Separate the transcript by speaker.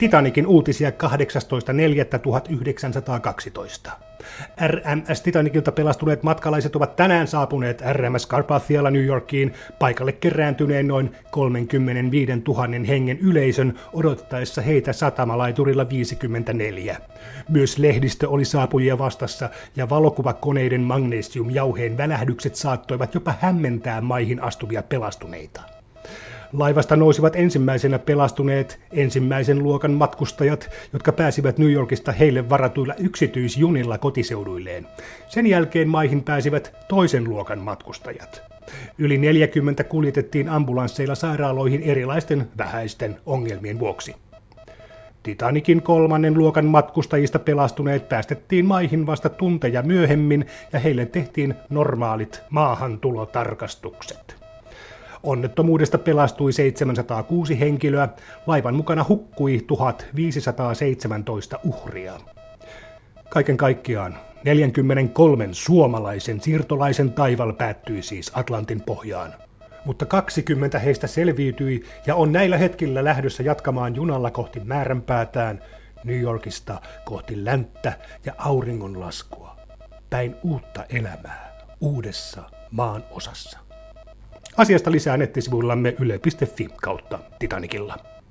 Speaker 1: Titanikin uutisia 18.4.1912. RMS Titanicilta pelastuneet matkalaiset ovat tänään saapuneet RMS Carpathialla New Yorkiin paikalle kerääntyneen noin 35 000 hengen yleisön odottaessa heitä satamalaiturilla 54. Myös lehdistö oli saapujia vastassa ja valokuvakoneiden magnesiumjauheen välähdykset saattoivat jopa hämmentää maihin astuvia pelastuneita. Laivasta nousivat ensimmäisenä pelastuneet ensimmäisen luokan matkustajat, jotka pääsivät New Yorkista heille varatuilla yksityisjunilla kotiseuduilleen. Sen jälkeen maihin pääsivät toisen luokan matkustajat. Yli 40 kuljetettiin ambulansseilla sairaaloihin erilaisten vähäisten ongelmien vuoksi. Titanikin kolmannen luokan matkustajista pelastuneet päästettiin maihin vasta tunteja myöhemmin ja heille tehtiin normaalit maahantulotarkastukset. Onnettomuudesta pelastui 706 henkilöä, laivan mukana hukkui 1517 uhria. Kaiken kaikkiaan 43 suomalaisen siirtolaisen taival päättyi siis Atlantin pohjaan. Mutta 20 heistä selviytyi ja on näillä hetkillä lähdössä jatkamaan junalla kohti määränpäätään New Yorkista kohti länttä ja auringonlaskua. Päin uutta elämää uudessa maan osassa. Asiasta lisää nettisivuillamme yle.fi kautta Titanikilla.